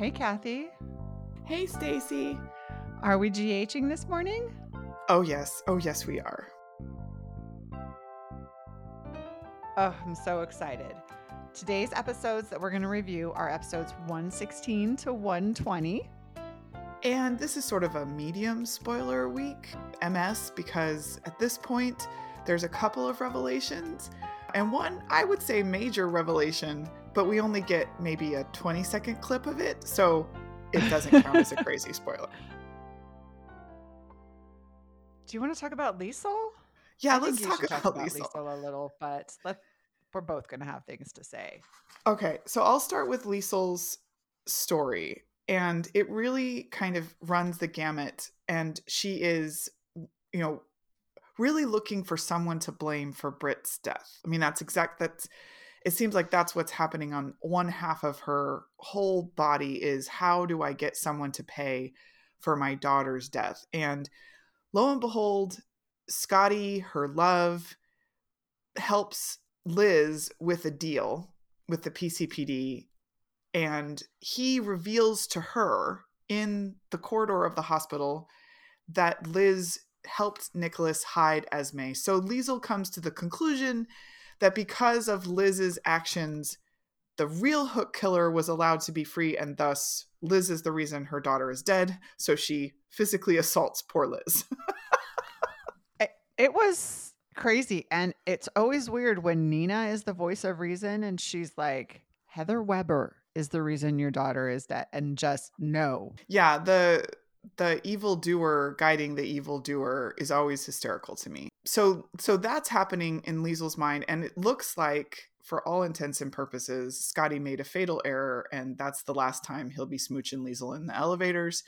Hey, Kathy. Hey, Stacy. Are we GHing this morning? Oh, yes. Oh, yes, we are. Oh, I'm so excited. Today's episodes that we're going to review are episodes 116 to 120. And this is sort of a medium spoiler week, MS, because at this point, there's a couple of revelations, and one, I would say, major revelation, but we only get maybe a 20 second clip of it, so it doesn't count as a crazy spoiler. Do you want to talk about Liesl? Yeah, I let's talk about, talk about Liesl. Liesl a little, but we're both going to have things to say. Okay, so I'll start with Liesl's story. And it really kind of runs the gamut. And she is, you know, really looking for someone to blame for Britt's death. I mean, that's exact that's it seems like that's what's happening on one half of her whole body is how do I get someone to pay for my daughter's death? And lo and behold, Scotty, her love, helps Liz with a deal with the PCPD and he reveals to her in the corridor of the hospital that Liz helped Nicholas hide Esme. So Liesl comes to the conclusion that because of Liz's actions, the real hook killer was allowed to be free, and thus Liz is the reason her daughter is dead. So she physically assaults poor Liz. It, it was crazy, and it's always weird when Nina is the voice of reason, and she's like, Heather Weber is the reason your daughter is dead, and just no. yeah, the the evil doer guiding the evil doer is always hysterical to me. So so that's happening in Liesl's mind, and it looks like for all intents and purposes, Scotty made a fatal error, and that's the last time he'll be smooching Liesl in the elevators.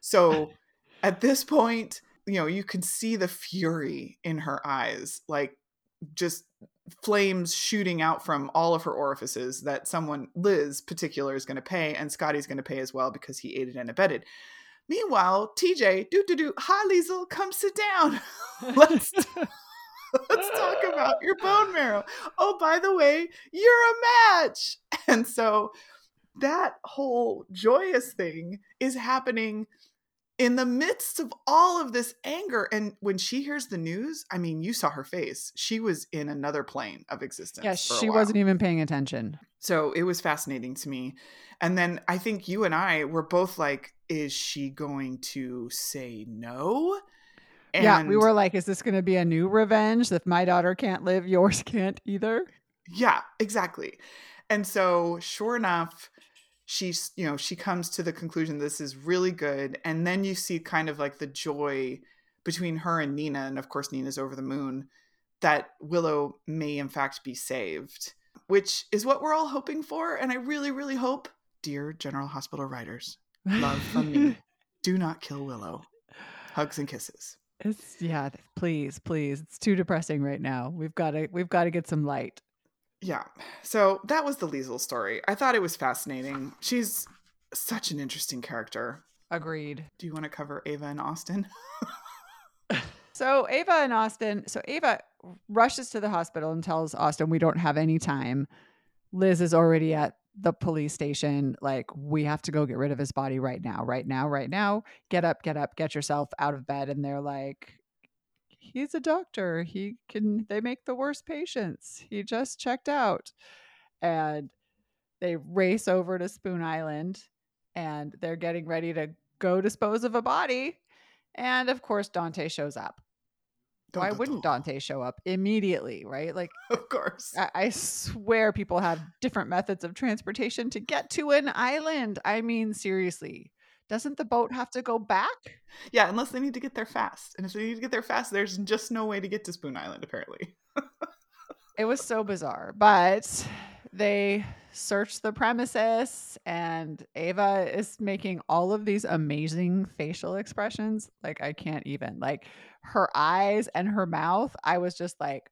So at this point, you know, you can see the fury in her eyes, like just flames shooting out from all of her orifices that someone, Liz particular, is going to pay, and Scotty's going to pay as well because he aided and abetted. Meanwhile, TJ, do do do, hi Liesl, come sit down. let's let's talk about your bone marrow. Oh, by the way, you're a match. And so that whole joyous thing is happening in the midst of all of this anger. And when she hears the news, I mean, you saw her face. She was in another plane of existence. Yeah, a she wasn't even paying attention. So it was fascinating to me. And then I think you and I were both like, is she going to say no? yeah, we were like, is this going to be a new revenge? If my daughter can't live, yours can't either. Yeah, exactly. And so, sure enough, she's, you know, she comes to the conclusion this is really good. And then you see kind of like the joy between her and Nina. And of course, Nina's over the moon that Willow may, in fact, be saved, which is what we're all hoping for. And I really, really hope, dear General Hospital writers, love from me, do not kill Willow. Hugs and kisses. It's yeah, please, please. It's too depressing right now. We've got to we've got to get some light. Yeah. So that was the Liesl story. I thought it was fascinating. She's such an interesting character. Agreed. Do you want to cover Ava and Austin? So Ava and Austin, so Ava rushes to the hospital and tells Austin we don't have any time. Liz is already at the police station like we have to go get rid of his body right now, right now, right now. Get up, get up, get yourself out of bed and they're like he's a doctor. He can they make the worst patients. He just checked out. And they race over to Spoon Island and they're getting ready to go dispose of a body. And of course Dante shows up. Dun, Why dun, wouldn't dun. Dante show up immediately, right? Like Of course. I, I swear people have different methods of transportation to get to an island. I mean, seriously. Doesn't the boat have to go back? Yeah, unless they need to get there fast. And if they need to get there fast, there's just no way to get to Spoon Island, apparently. It was so bizarre. But they search the premises and Ava is making all of these amazing facial expressions. Like I can't even. Like her eyes and her mouth, I was just like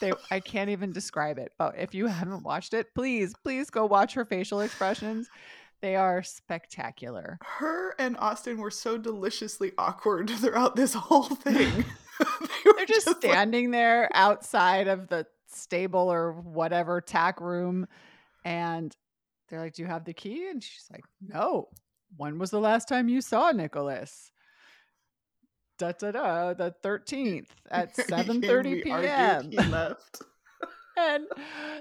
they I can't even describe it. But if you haven't watched it, please, please go watch her facial expressions. They are spectacular. Her and Austin were so deliciously awkward throughout this whole thing. They were They're just like- standing there outside of the stable or whatever tack room and they're like, Do you have the key? And she's like, No. When was the last time you saw Nicholas? Da da da, the 13th at 7 30 p.m. He left. and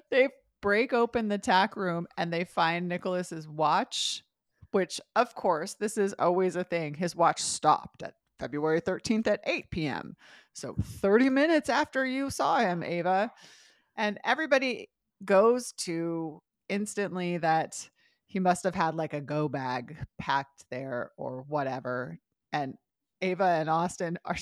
they break open the tack room and they find Nicholas's watch, which, of course, this is always a thing. His watch stopped at February 13th at 8 p.m. So 30 minutes after you saw him, Ava. And everybody goes to instantly that he must have had like a go bag packed there or whatever. And Ava and Austin are,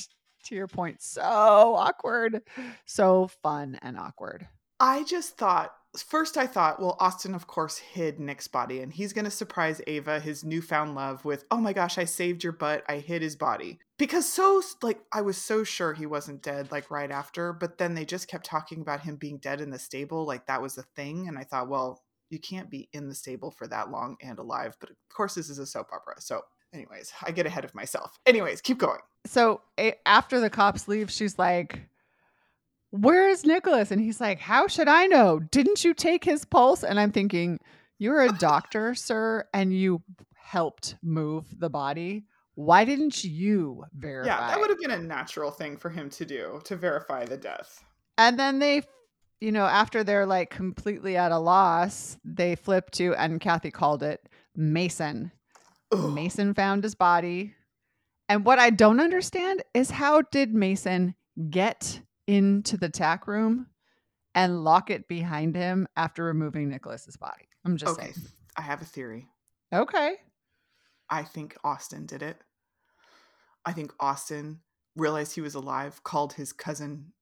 to your point, so awkward, so fun and awkward. I just thought first I thought, well, Austin, of course, hid Nick's body, and he's going to surprise Ava, his newfound love, with, oh my gosh, I saved your butt. I hid his body. Because so, like, I was so sure he wasn't dead, like, right after, but then they just kept talking about him being dead in the stable, like that was a thing. And I thought, well, you can't be in the stable for that long and alive. But of course, this is a soap opera. So, anyways, I get ahead of myself. Anyways, keep going. So, after the cops leave, she's like, where is Nicholas? And he's like, How should I know? Didn't you take his pulse? And I'm thinking, You're a doctor, sir, and you helped move the body. Why didn't you verify? Yeah, that would have been a natural thing for him to do to verify the death. And then they, you know, after they're like completely at a loss, they flip to, and Kathy called it Mason. Mason found his body. And what I don't understand is how did Mason get into the tack room and lock it behind him after removing Nicholas's body. I'm just okay. saying. I have a theory. Okay. I think Austin did it. I think Austin realized he was alive, called his cousin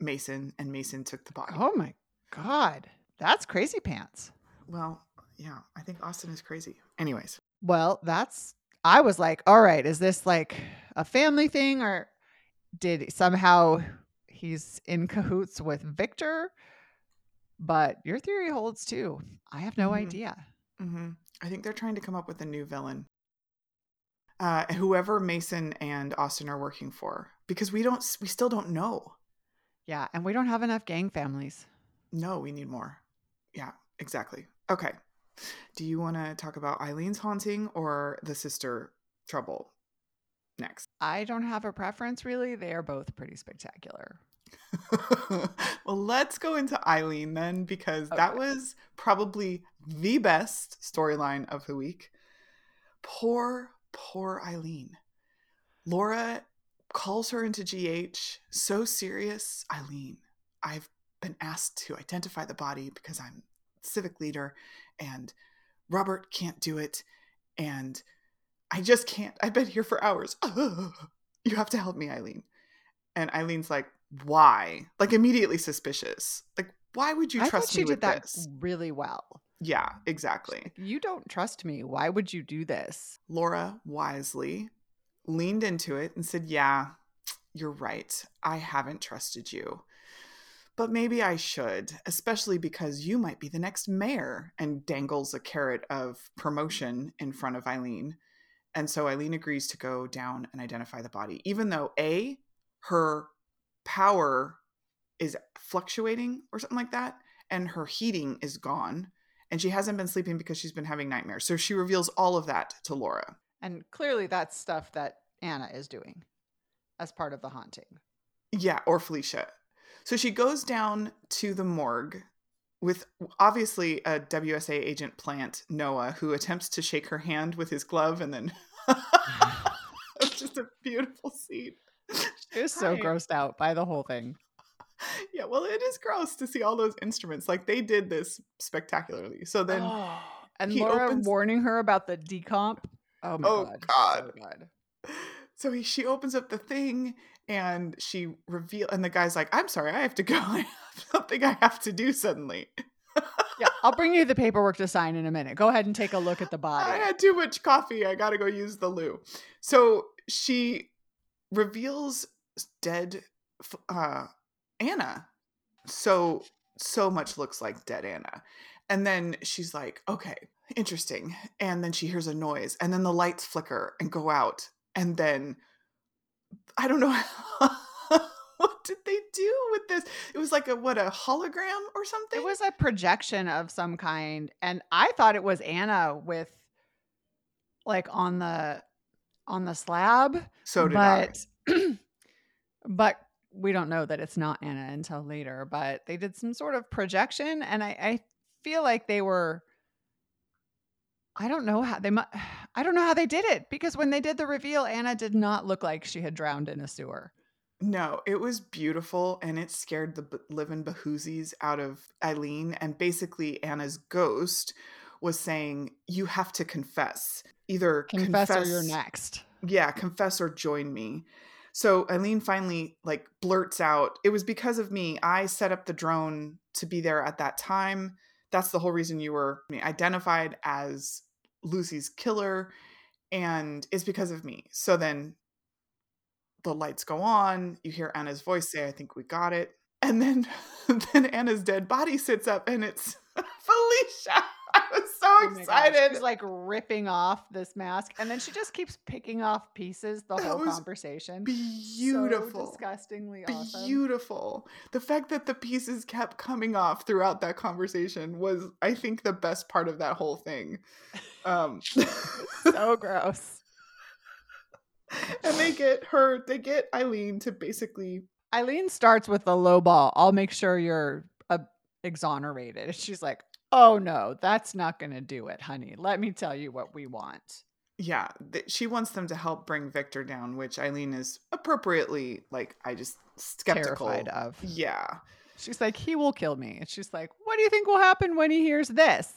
Mason, and Mason took the body. Oh my God. That's crazy pants. Well, yeah, I think Austin is crazy. Anyways. Well, that's, I was like, all right, is this like a family thing or did somehow he's in cahoots with Victor. But your theory holds too. I have no mm-hmm. idea. Mm-hmm. I think they're trying to come up with a new villain. Uh, whoever Mason and Austin are working for, because we don't, we still don't know. Yeah, and we don't have enough gang families. No, we need more. Yeah, exactly. Okay. Do you want to talk about Eileen's haunting or the sister trouble next? I don't have a preference really. They are both pretty spectacular. well, let's go into Eileen then, because okay. that was probably the best storyline of the week. Poor, poor Eileen. Laura calls her into GH, so serious. Eileen, I've been asked to identify the body because I'm civic leader and Robert can't do it. And I just can't. I've been here for hours. you have to help me, Eileen. And Eileen's like, why? Like immediately suspicious. Like why would you I trust me did that this? really well. Yeah, exactly. You don't trust me. Why would you do this? Laura wisely leaned into it and said, "Yeah, you're right. I haven't trusted you." But maybe I should, especially because you might be the next mayor, and dangles a carrot of promotion in front of Eileen. And so Eileen agrees to go down and identify the body, even though A, her power is fluctuating or something like that and her heating is gone and she hasn't been sleeping because she's been having nightmares. So she reveals all of that to laura. And clearly that's stuff that anna is doing as part of the haunting. Yeah or felicia. So she goes down to the morgue with obviously a WSB agent plant noah who attempts to shake her hand with his glove and then it's just a beautiful scene she was so Hi. grossed out by the whole thing. Yeah, well, it is gross to see all those instruments. Like they did this spectacularly. So then, oh, and Laura opens... warning her about the decomp. Oh my oh, god! God. So, god. so he, she opens up the thing and she reveal, and the guy's like, "I'm sorry, I have to go. I have something I have to do suddenly." yeah, I'll bring you the paperwork to sign in a minute. Go ahead and take a look at the body. I had too much coffee. I got to go use the loo. So she reveals dead uh, Anna. So so much looks like dead Anna. And then she's like, "Okay, interesting." And then she hears a noise and then the lights flicker and go out and then I don't know what did they do with this? It was like a what a hologram or something. It was a projection of some kind, and I thought it was Anna with like on the on the slab. So did but but we don't know that it's not Anna until later. But they did some sort of projection, and I, I feel like they were. I don't know how they. mu- I don't know how they did it because when they did the reveal, Anna did not look like she had drowned in a sewer. No, it was beautiful and it scared the b- living bahoozies out of Eileen. And basically, Anna's ghost was saying, You have to confess. Either Confess, confess, or you're next. Yeah, confess or join me. So Eileen finally like blurts out, It was because of me. I set up the drone to be there at that time. That's the whole reason you were identified as Lucy's killer. And it's because of me. So then the lights go on. You hear Anna's voice say, I think we got it. And then then Anna's dead body sits up and it's Felicia. Oh excited. She's like ripping off this mask, and then she just keeps picking off pieces the whole conversation. Beautiful. so disgustingly awesome. Beautiful. The fact that the pieces kept coming off throughout that conversation was, I think, the best part of that whole thing. Um, so gross. and they get her, they get Eileen to basically Eileen starts with the low ball. I'll make sure you're uh, exonerated. She's like, "Oh no, that's not going to do it, honey. Let me tell you what we want." yeah, th- she wants them to help bring Victor down, which Eileen is appropriately like, I just skeptical. Terrified of. Yeah. She's like, "He will kill me." And she's like, "What do you think will happen when he hears this?"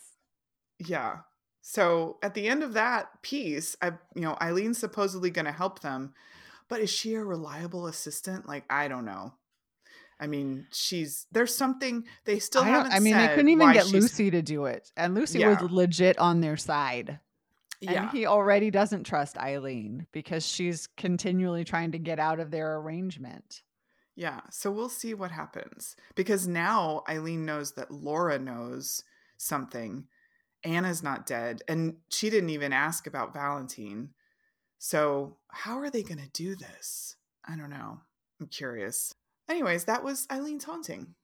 Yeah. So at the end of that piece, I you know, Eileen's supposedly going to help them, but is she a reliable assistant? Like I don't know. I mean, she's there's something they still I, haven't I mean, they couldn't even get Lucy to do it, and Lucy Yeah. was legit on their side. Yeah. And he already doesn't trust Eileen because she's continually trying to get out of their arrangement. Yeah, so we'll see what happens because now Eileen knows that Laura knows something. Anna's not dead, and she didn't even ask about Valentine. So, how are they going to do this? I don't know. I'm curious. Anyways, that was Eileen's haunting.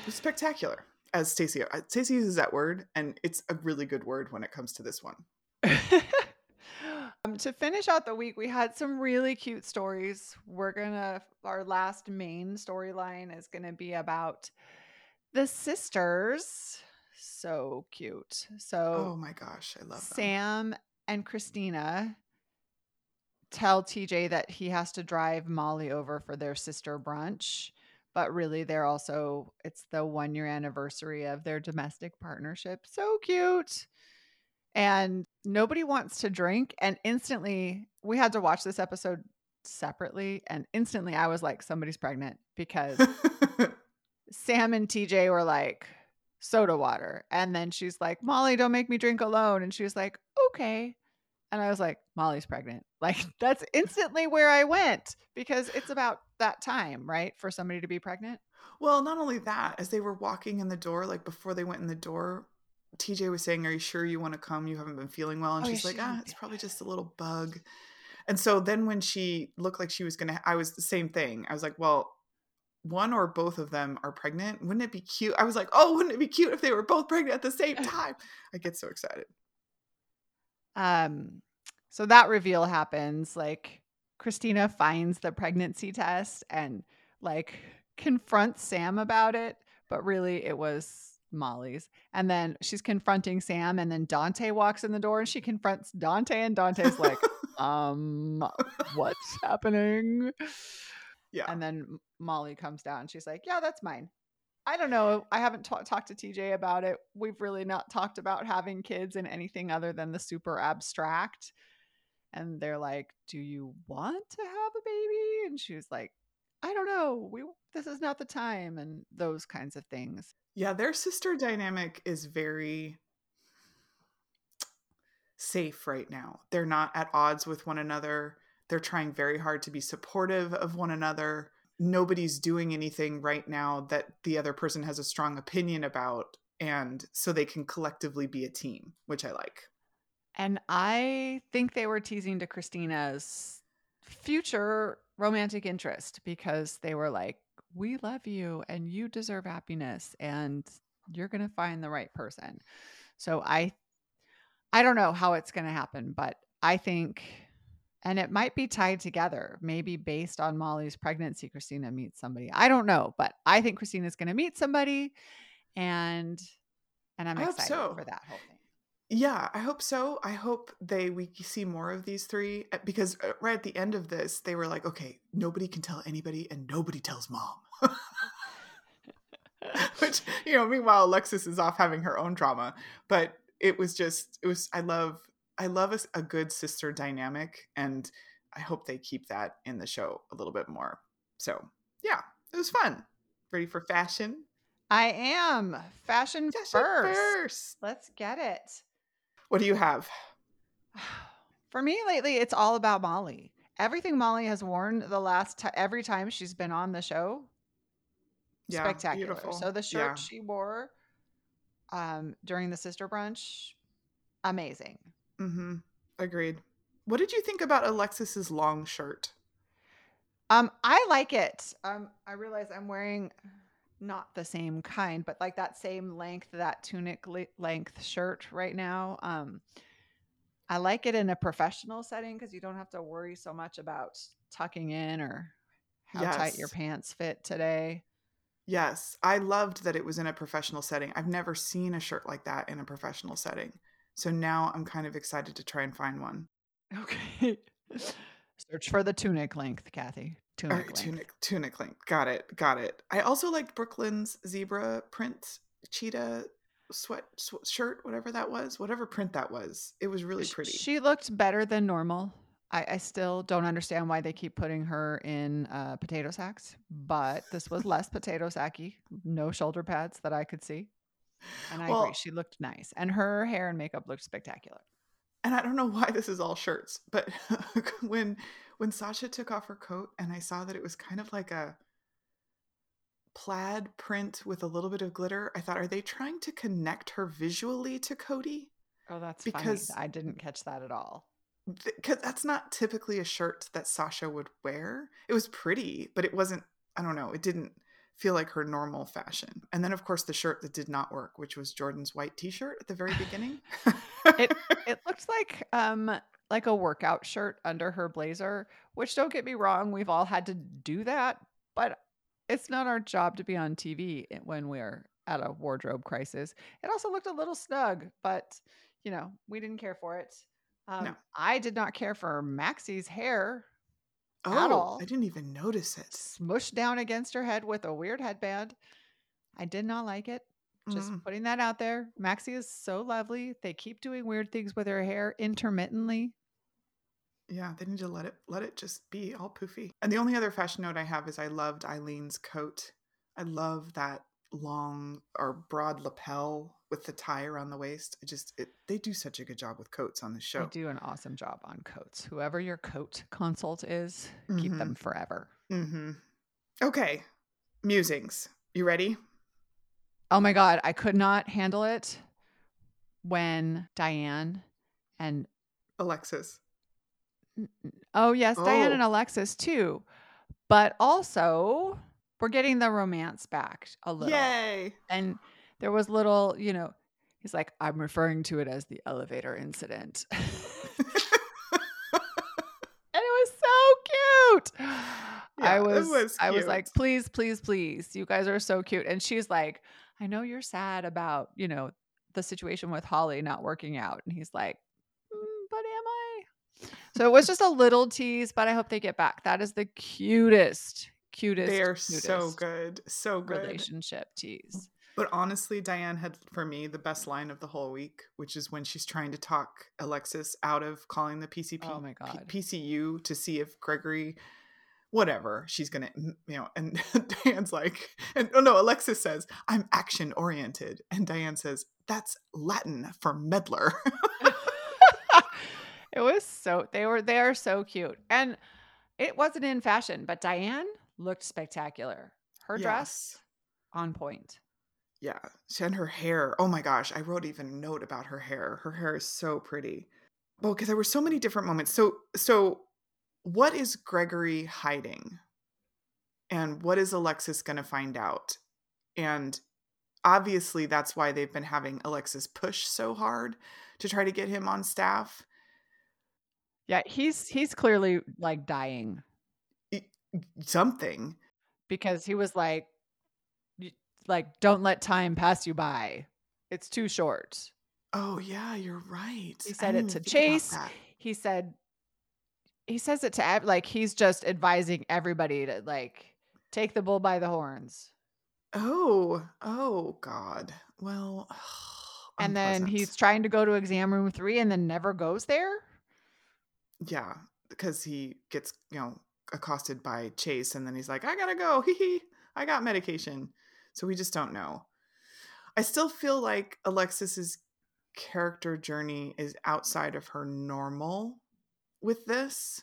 It was spectacular, as Stacy uh, Stacy uses that word, and it's a really good word when it comes to this one. um, to finish out the week, we had some really cute stories. We're gonna our last main storyline is gonna be about the sisters. So cute. So oh, my gosh, I love them. Sam and Kristina tell TJ that he has to drive Molly over for their sister brunch. But really, they're also, it's the one year anniversary of their domestic partnership. So cute. And nobody wants to drink. And instantly, we had to watch this episode separately. And instantly, I was like, somebody's pregnant because Sam and TJ were like, soda water. And then she's like, Molly, don't make me drink alone. And she was like, okay. And I was like, Molly's pregnant. Like, that's instantly where I went because it's about that time, right? For somebody to be pregnant. Well, not only that, as they were walking in the door, like before they went in the door, TJ was saying, Are you sure you want to come? You haven't been feeling well. And Oh, yeah, she's like, she Ah, it's probably just a little bug. And so then when she looked like she was going to, I was the same thing. I was like, Well, one or both of them are pregnant. Wouldn't it be cute? I was like, Oh, wouldn't it be cute if they were both pregnant at the same time? I get so excited. Um, so that reveal happens. Like, Kristina finds the pregnancy test and like confronts Sam about it, but really it was Molly's. And then she's confronting Sam, and then Dante walks in the door and she confronts Dante, and Dante's like, um, what's happening? Yeah. And then Molly comes down and she's like, yeah, that's mine. I don't know. I haven't ta- talked to TJ about it. We've really not talked about having kids in anything other than the super abstract. And they're like, "Do you want to have a baby?" And she was like, "I don't know. We this is not the time." And those kinds of things. Yeah, their sister dynamic is very safe right now. They're not at odds with one another. They're trying very hard to be supportive of one another. Nobody's doing anything right now that the other person has a strong opinion about. And so they can collectively be a team, which I like. And I think they were teasing to Kristina's future romantic interest because they were like, we love you and you deserve happiness and you're going to find the right person. So I I don't know how it's going to happen, but I think and it might be tied together, maybe based on Molly's pregnancy Kristina meets somebody. I don't know, but I think Kristina's going to meet somebody and and I'm I excited so. for that whole thing. Yeah, I hope so. I hope they we see more of these three uh, because uh, right at the end of this, they were like, "Okay, nobody can tell anybody, and nobody tells mom." Which you know, meanwhile, Alexis is off having her own drama. But it was just, it was. I love, I love a good sister dynamic, and I hope they keep that in the show a little bit more. So yeah, it was fun. Ready for fashion? I am fashion, Fashion first. first. Let's get it. What do you have? For me lately, it's all about Molly. Everything Molly has worn the last ti every time she's been on the show, Yeah, spectacular. beautiful. So the shirt Yeah. she wore um, during the sister brunch, amazing. Mm-hmm. Agreed. What did you think about Alexis's long shirt? Um, I like it. Um, I realize I'm wearing not the same kind, but like that same length, that tunic le- length shirt right now. Um, I like it in a professional setting because you don't have to worry so much about tucking in or how tight your pants fit today. Yes, I loved that it was in a professional setting. I've never seen a shirt like that in a professional setting. So now I'm kind of excited to try and find one. Okay. Search for the tunic length, Kathy. Tunic right, length. tunic, tunic length. Got it, got it. I also liked Brook Lynn's zebra print cheetah sweat sw- shirt, whatever that was, whatever print that was. It was really pretty. She looked better than normal. I, I still don't understand why they keep putting her in uh, potato sacks, but this was less potato sacky. No shoulder pads that I could see. And I agree. She looked nice. And her hair and makeup looked spectacular. and I don't know why this is all shirts, but when when Sasha took off her coat and I saw that it was kind of like a plaid print with a little bit of glitter, I thought, are they trying to connect her visually to Cody? Oh, that's Because- funny. I didn't catch that at all. Because that's not typically a shirt that Sasha would wear. It was pretty, but it wasn't. I don't know. It didn't feel like her normal fashion. And then, of course, the shirt that did not work, which was Jordan's white T-shirt at the very beginning. It looked like um like a workout shirt under her blazer, which don't get me wrong, we've all had to do that, but it's not our job to be on TV when we're at a wardrobe crisis. It also looked a little snug, but you know, we didn't care for it. Um, No. I did not care for Maxie's hair oh, all. I didn't even notice it. smushed down against her head with a weird headband. I did not like it. Just Mm. putting that out there. Maxie is so lovely. They keep doing weird things with her hair intermittently. Yeah, they need to let it let it just be all poofy. And the only other fashion note I have is I loved Eileen's coat. I love that long or broad lapel with the tie around the waist. It just it, they do such a good job with coats on the They show. do an awesome job on coats. Whoever your coat consult is, keep Mhm. them forever. Mm-hmm. Okay, musings. You ready? Oh my God, I could not handle it when Diane and Alexis. oh yes, Diane Oh. and Alexis too, but also we're getting the romance back a little. Yay! And there was little, you know, he's like, I'm referring to it as the elevator incident. and it was so cute. Yeah, I was, was I was like, please, please, please, you guys are so cute. And she's like, I know you're sad about, you know, the situation with Holly not working out. And he's like, "Mm, but am I? So it was just a little tease, but I hope they get back. That is the cutest, cutest, They are so good, so good. relationship tease. But honestly, Diane had for me the best line of the whole week, which is when she's trying to talk Alexis out of calling the PCP Oh my P- God. PCU to see if Gregory whatever she's gonna you know and diane's like and oh no alexis says i'm action oriented and diane says that's latin for meddler it was so they were they are so cute and it wasn't in fashion but diane looked spectacular her dress Yes. on point yeah and her hair oh my gosh i wrote even a note about her hair her hair is so pretty well because there were so many different moments so so what is gregory hiding And what is Alexis going to find out? And obviously, that's why they've been having Alexis push so hard to try to get him on staff. Yeah, he's he's clearly like dying. Something. Because he was like like don't let time pass you by. It's too short. Oh yeah, you're right. He said it to Chase. He said he says it to like he's just advising everybody to like take the bull by the horns. Oh, oh God. Well, and then he's trying to go to exam room three and then never goes there. Yeah, because he gets you know accosted by Chase, and then he's like, "I gotta go. Hee hee. I got medication." So we just don't know. I still feel like Alexis's character journey is outside of her normal with this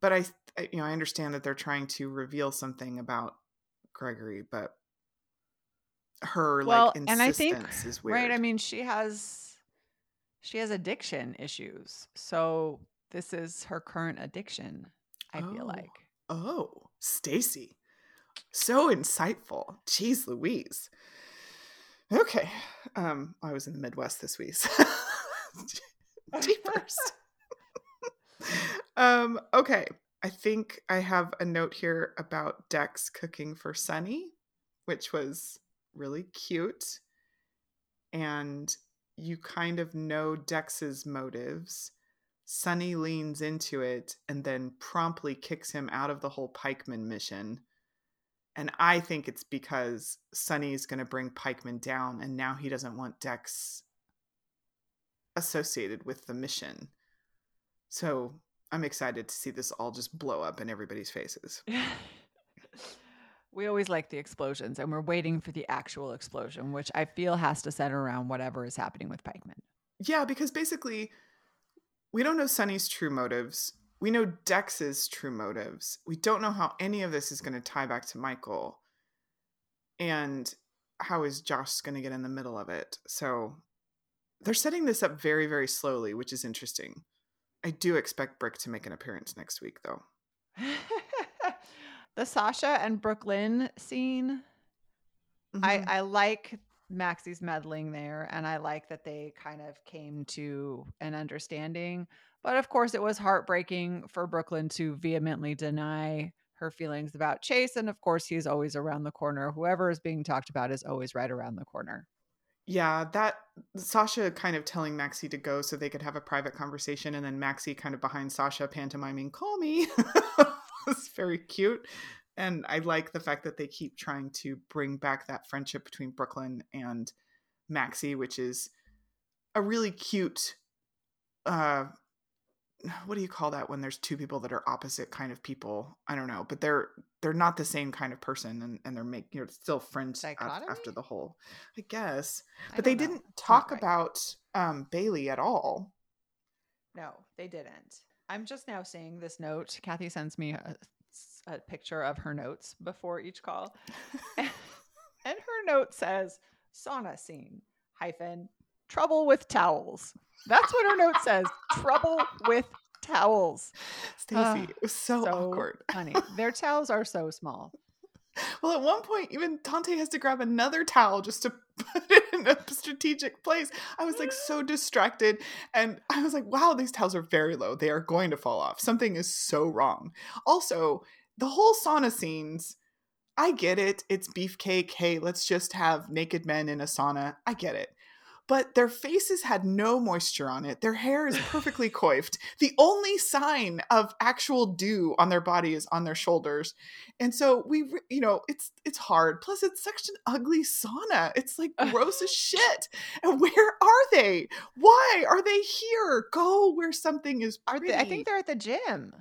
but I, I, you know i understand that they're trying to reveal something about gregory but her well, like and i think is weird. right i mean she has she has addiction issues so this is her current addiction i oh. feel like oh stacy so insightful jeez louise okay um i was in the midwest this week Jeepers. um, okay. I think I have a note here about Dex cooking for Sonny, which was really cute. And you kind of know Dex's motives. Sonny leans into it and then promptly kicks him out of the whole Pikeman mission. And I think it's because Sonny's going to bring Pikeman down, and now he doesn't want Dex associated with the mission. So I'm excited to see this all just blow up in everybody's faces. we always like the explosions, and we're waiting for the actual explosion, which I feel has to center around whatever is happening with Pikeman. Yeah, because basically, we don't know Sonny's true motives. We know Dex's true motives. We don't know how any of this is going to tie back to Michael. And how is Josh going to get in the middle of it? So they're setting this up very, very slowly, which is interesting. I do expect Brick to make an appearance next week, though. the Sasha and Brook Lynn scene. Mm-hmm. I, I like Maxie's meddling there, and I like that they kind of came to an understanding. But of course, it was heartbreaking for Brook Lynn to vehemently deny her feelings about Chase. And of course, he's always around the corner. Whoever is being talked about is always right around the corner. Yeah, that Sasha kind of telling Maxie to go so they could have a private conversation, and then Maxie kind of behind Sasha pantomiming, call me. it's very cute. And I like the fact that they keep trying to bring back that friendship between Brook Lynn and Maxie, which is a really cute uh what do you call that when there's two people that are opposite kind of people? I don't know, but they're they're not the same kind of person, and, and they're making you're still friends after the whole, I guess. But they know. didn't talk right. about um, Bailey at all. No, they didn't. I'm just now seeing this note. Kathy sends me a, a picture of her notes before each call, and, and her note says sauna scene hyphen trouble with towels. That's what her note says. Trouble with towels. Stacy, uh, it was so, so awkward. Honey, their towels are so small. Well, at one point, even Dante has to grab another towel just to put it in a strategic place. I was like so distracted. And I was like, wow, these towels are very low. They are going to fall off. Something is so wrong. Also, the whole sauna scenes, I get it. It's beefcake. Hey, let's just have naked men in a sauna. I get it but their faces had no moisture on it. Their hair is perfectly coiffed. The only sign of actual dew on their body is on their shoulders. And so we you know, it's it's hard. Plus it's such an ugly sauna. It's like gross as shit. And where are they? Why are they here? Go where something is pretty. They, I think they're at the gym.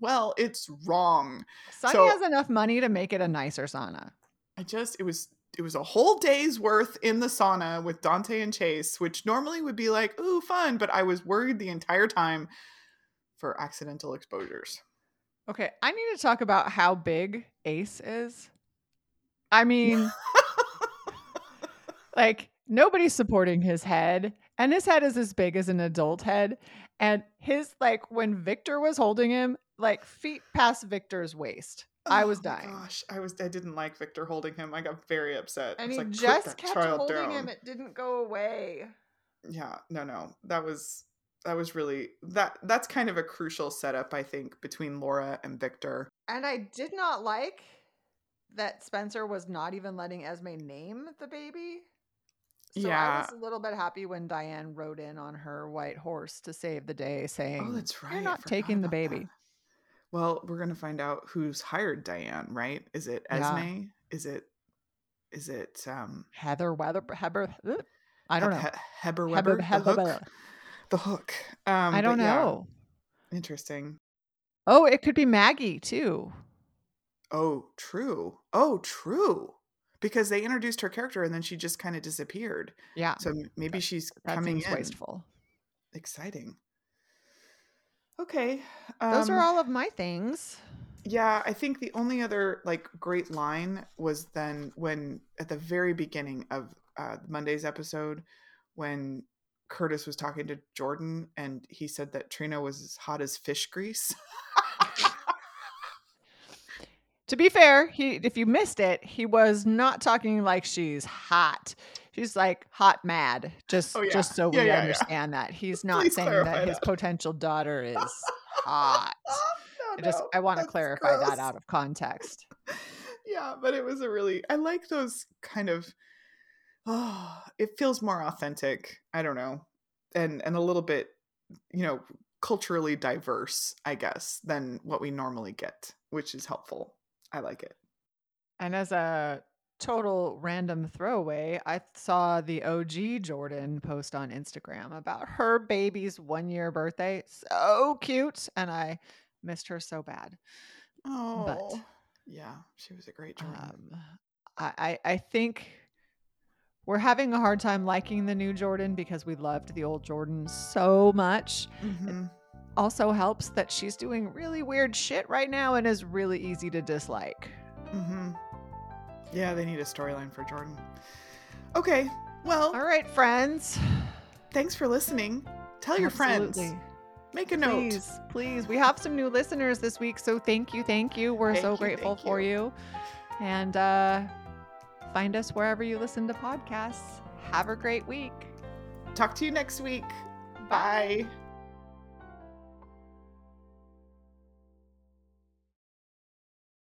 Well, it's wrong. Sonny so, has enough money to make it a nicer sauna. I just it was it was a whole day's worth in the sauna with Dante and Chase, which normally would be like, ooh, fun, but I was worried the entire time for accidental exposures. Okay, I need to talk about how big Ace is. I mean, like nobody's supporting his head, and his head is as big as an adult head. And his like when Victor was holding him, like feet past Victor's waist. I oh was Oh dying. Gosh, I was. I didn't like Victor holding him. I got very upset. And he like, just kept holding down." him. It didn't go away. yeah no no that was that was really that that's kind of a crucial setup i think between laura and victor And I did not like that Spencer was not even letting Esme name the baby. So I was a little bit happy when Diane rode in on her white horse to save the day, oh, saying, oh that's right You're not taking the baby." that. Well we're gonna find out who's hired diane right is it Yeah. esme is it is it um Heather Weather Heber. I don't know. He- Heber Heber- Weber, the Heber- hook the hook um I don't but yeah, know. interesting Oh, it could be Maggie too. oh true oh true because they introduced her character and then she just kind of disappeared Yeah. so maybe she's that coming in wasteful. exciting okay Those are um, all of my things. Yeah, I think the only other like great line was then when at the very beginning of uh, Monday's episode when Curtis was talking to Jordan and he said that Trina was as hot as fish grease. To be fair, he if you missed it, he was not talking like she's hot. She's like hot mad. Just Oh, yeah. just so Yeah, we yeah, understand that. He's not Please saying that his that. potential daughter is hot. No, I just no, I want to clarify gross. that out of context. yeah, but it was a really I like those kind of oh, it feels more authentic. I don't know. And and a little bit, you know, culturally diverse, I guess, than what we normally get, which is helpful. I like it. And as a total random throwaway, I saw the OG Jordan post on Instagram about her baby's one year birthday. So cute. And I missed her so bad. Oh. yeah, she was a great Jordan. Um, I, I think we're having a hard time liking the new Jordan because we loved the old Jordan so much. Mhm. Also helps that she's doing really weird shit right now and is really easy to dislike. Mm-hmm. Yeah, they need a storyline for Jordan. Okay, well, All right, friends. thanks for listening. Tell your friends. Absolutely. Make a note. Please, please. We have some new listeners this week, so thank you, thank you. We're Thank so you, grateful for you. you. And uh, find us wherever you listen to podcasts. Have a great week. Talk to you next week. Bye.